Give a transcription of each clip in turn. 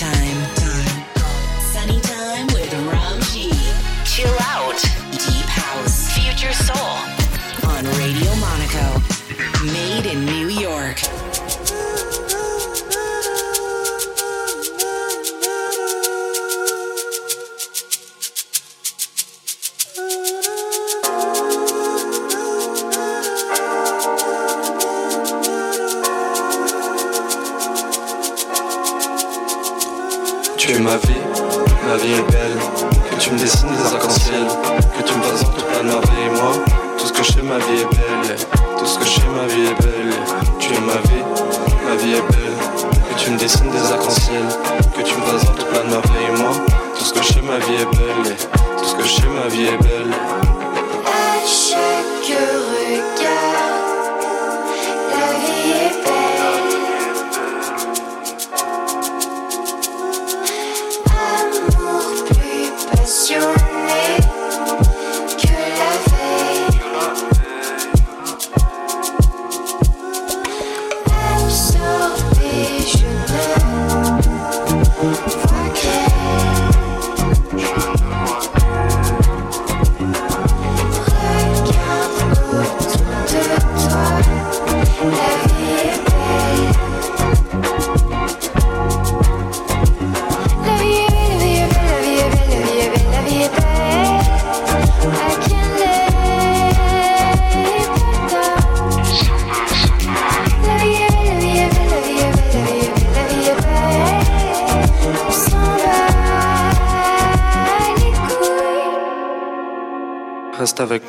time.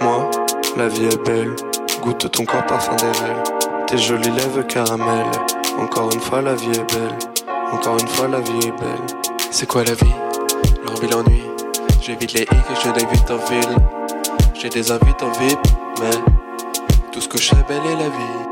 moi, la vie est belle. Goûte ton corps parfum d'Erel. Tes jolies lèvres caramel. Encore une fois, la vie est belle. Encore une fois, la vie est belle. C'est quoi la vie? L'envie, l'ennui. J'évite les hicks et je l'invite en ville. J'ai des invites en VIP, mais tout ce que je sais, belle est la vie.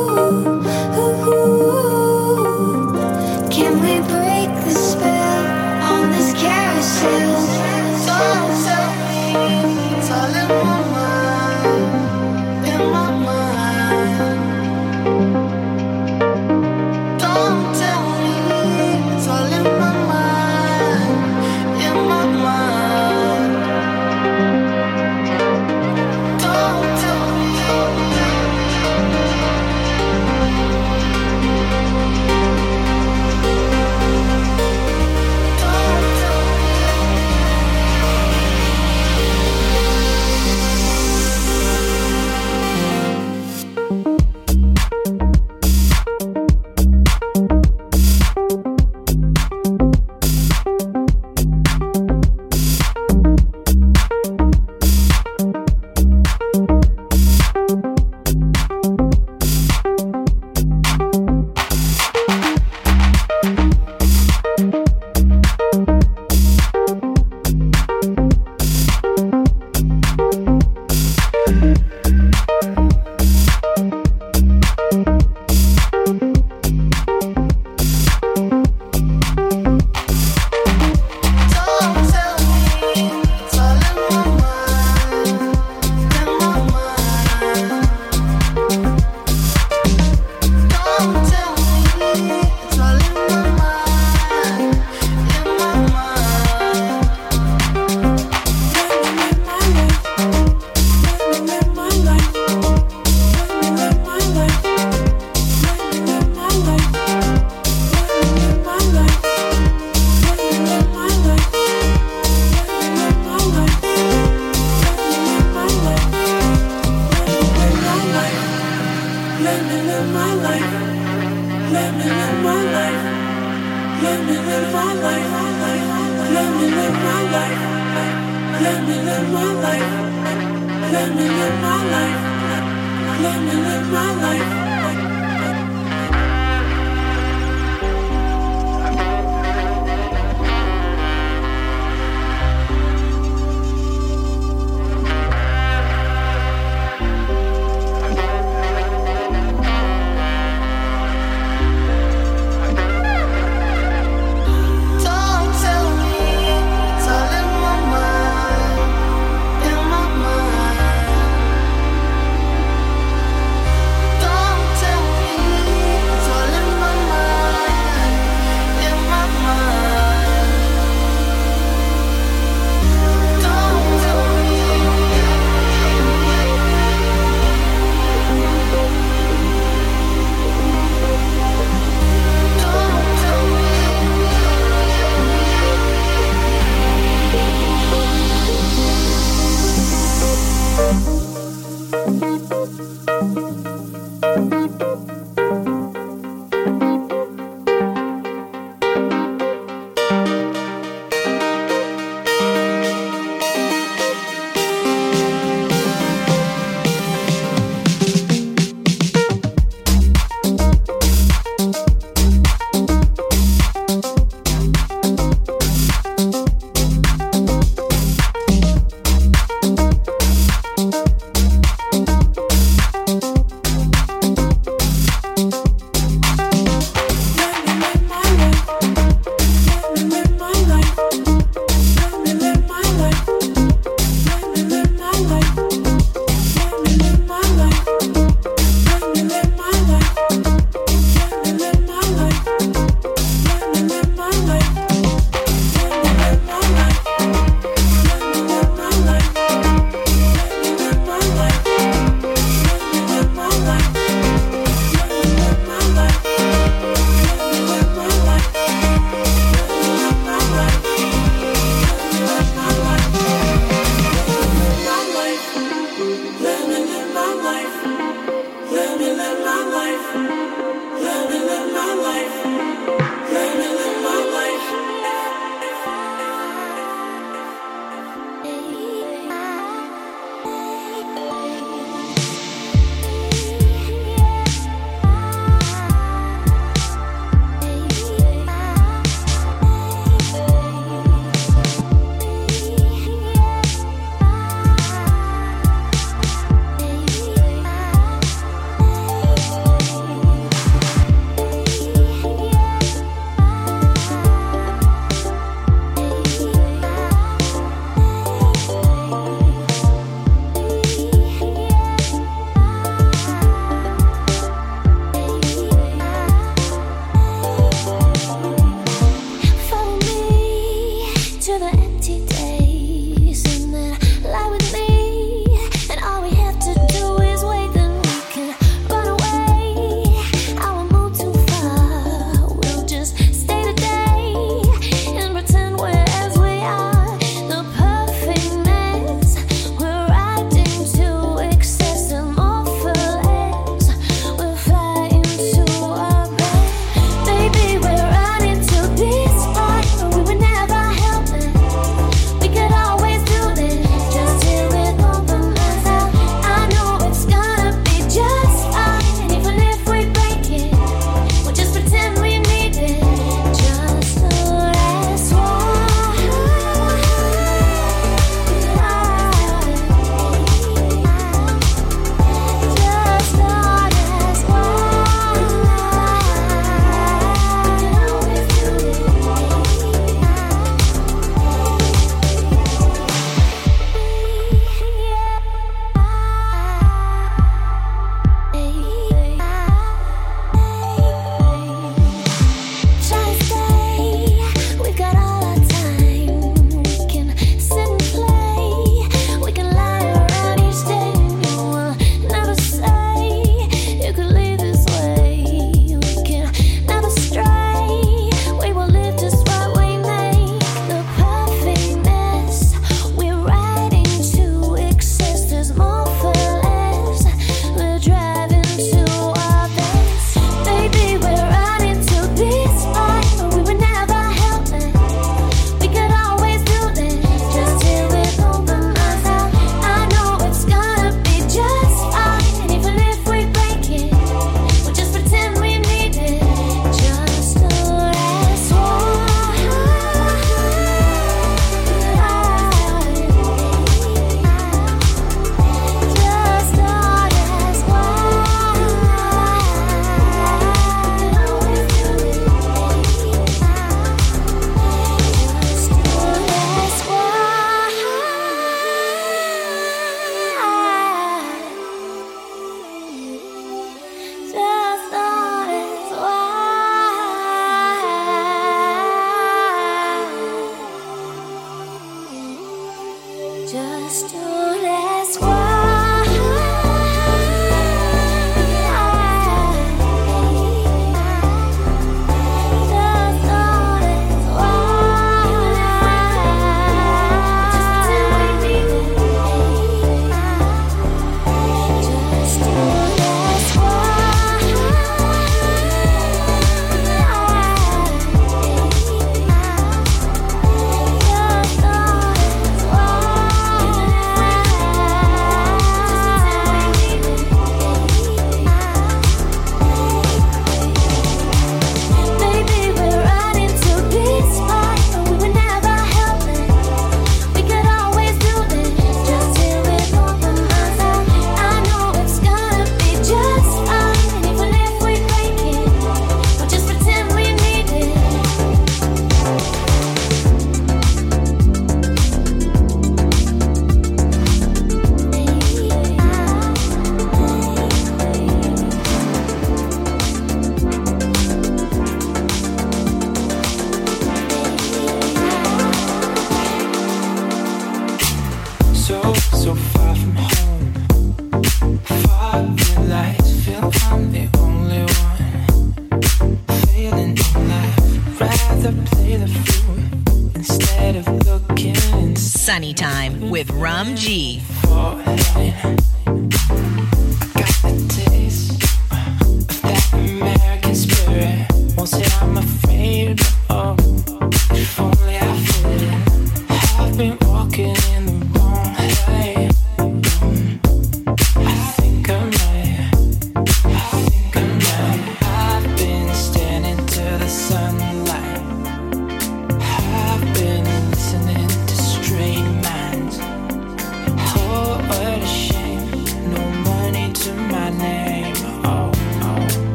Sunny Time with Rum G.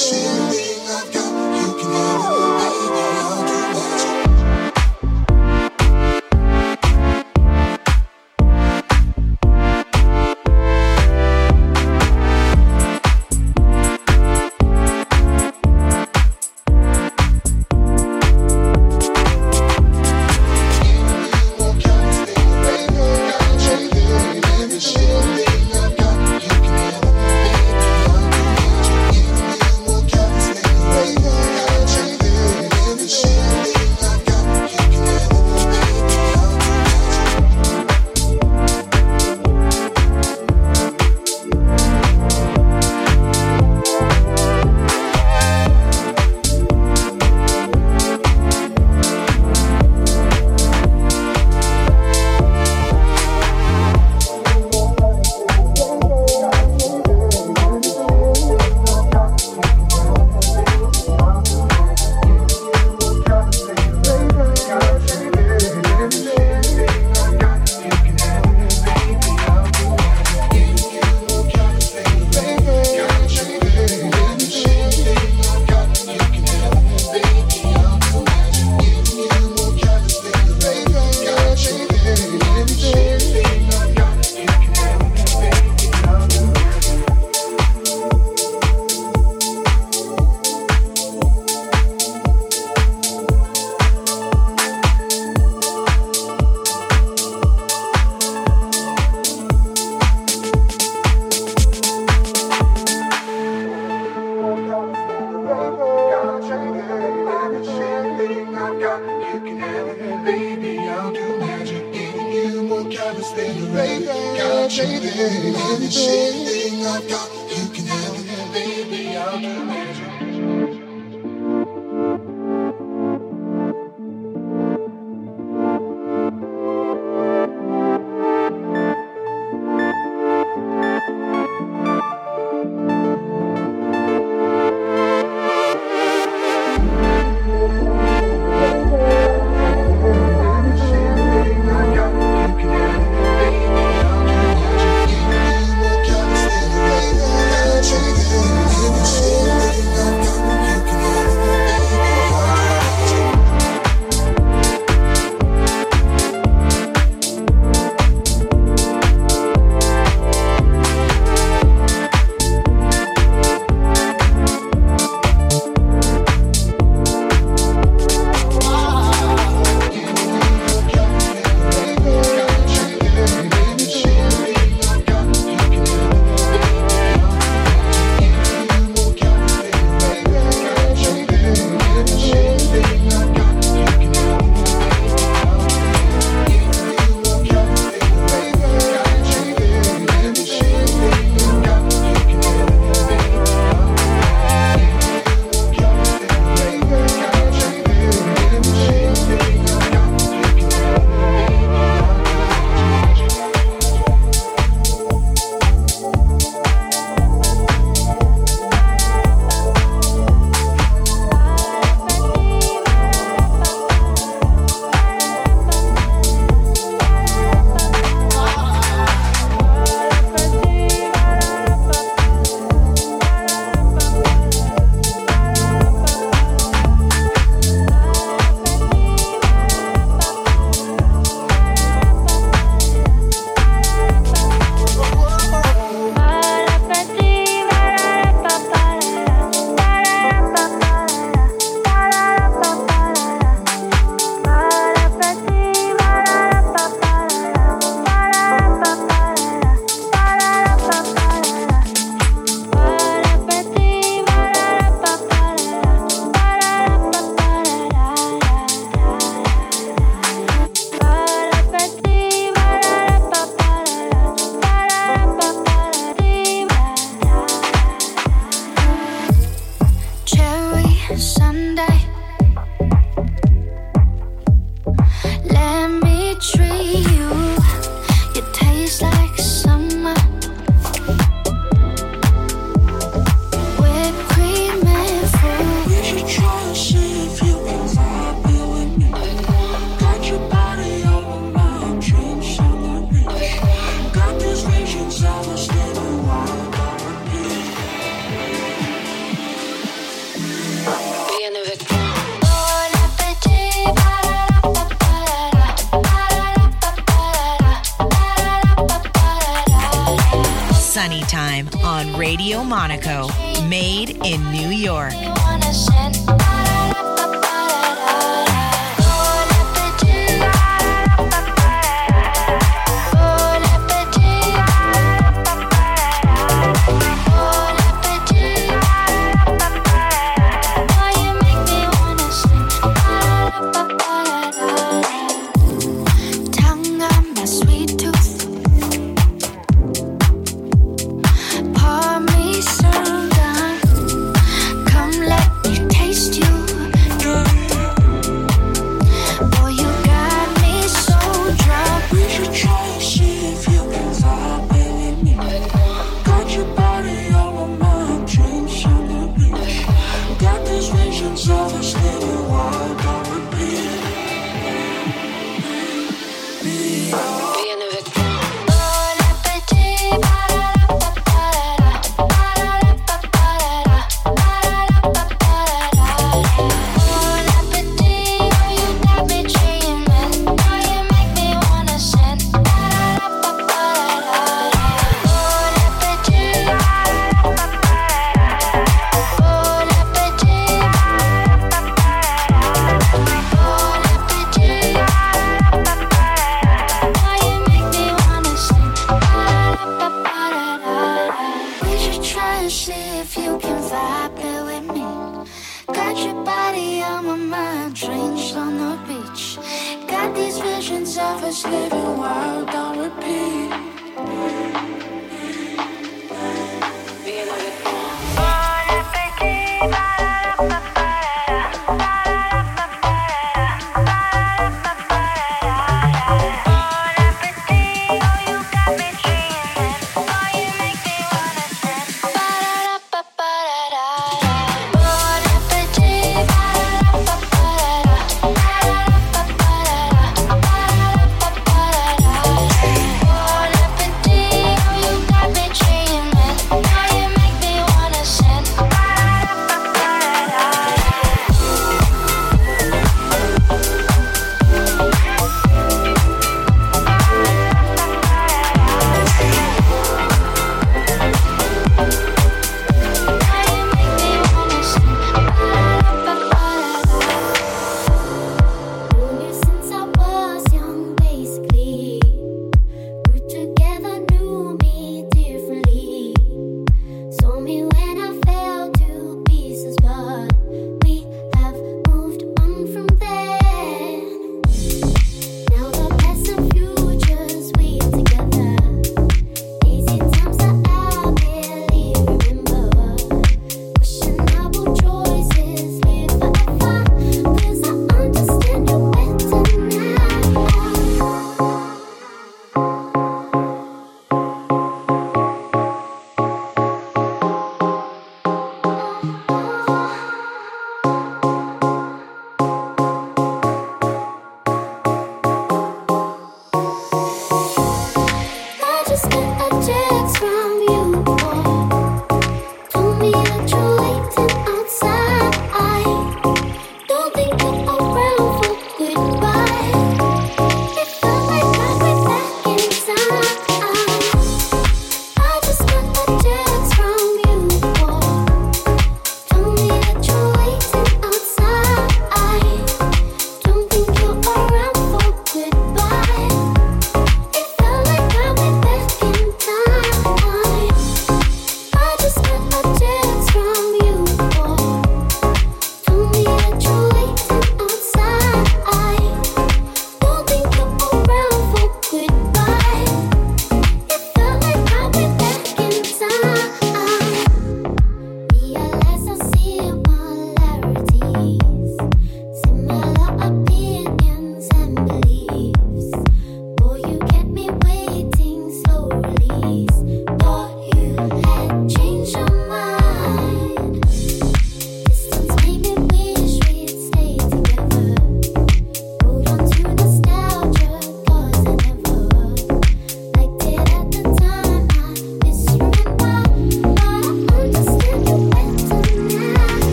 everything you can have it. Baby, I'll do magic. Giving you more cabins than the. Got you baby. anything I've got.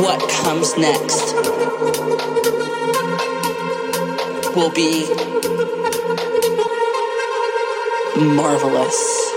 What comes next will be marvelous.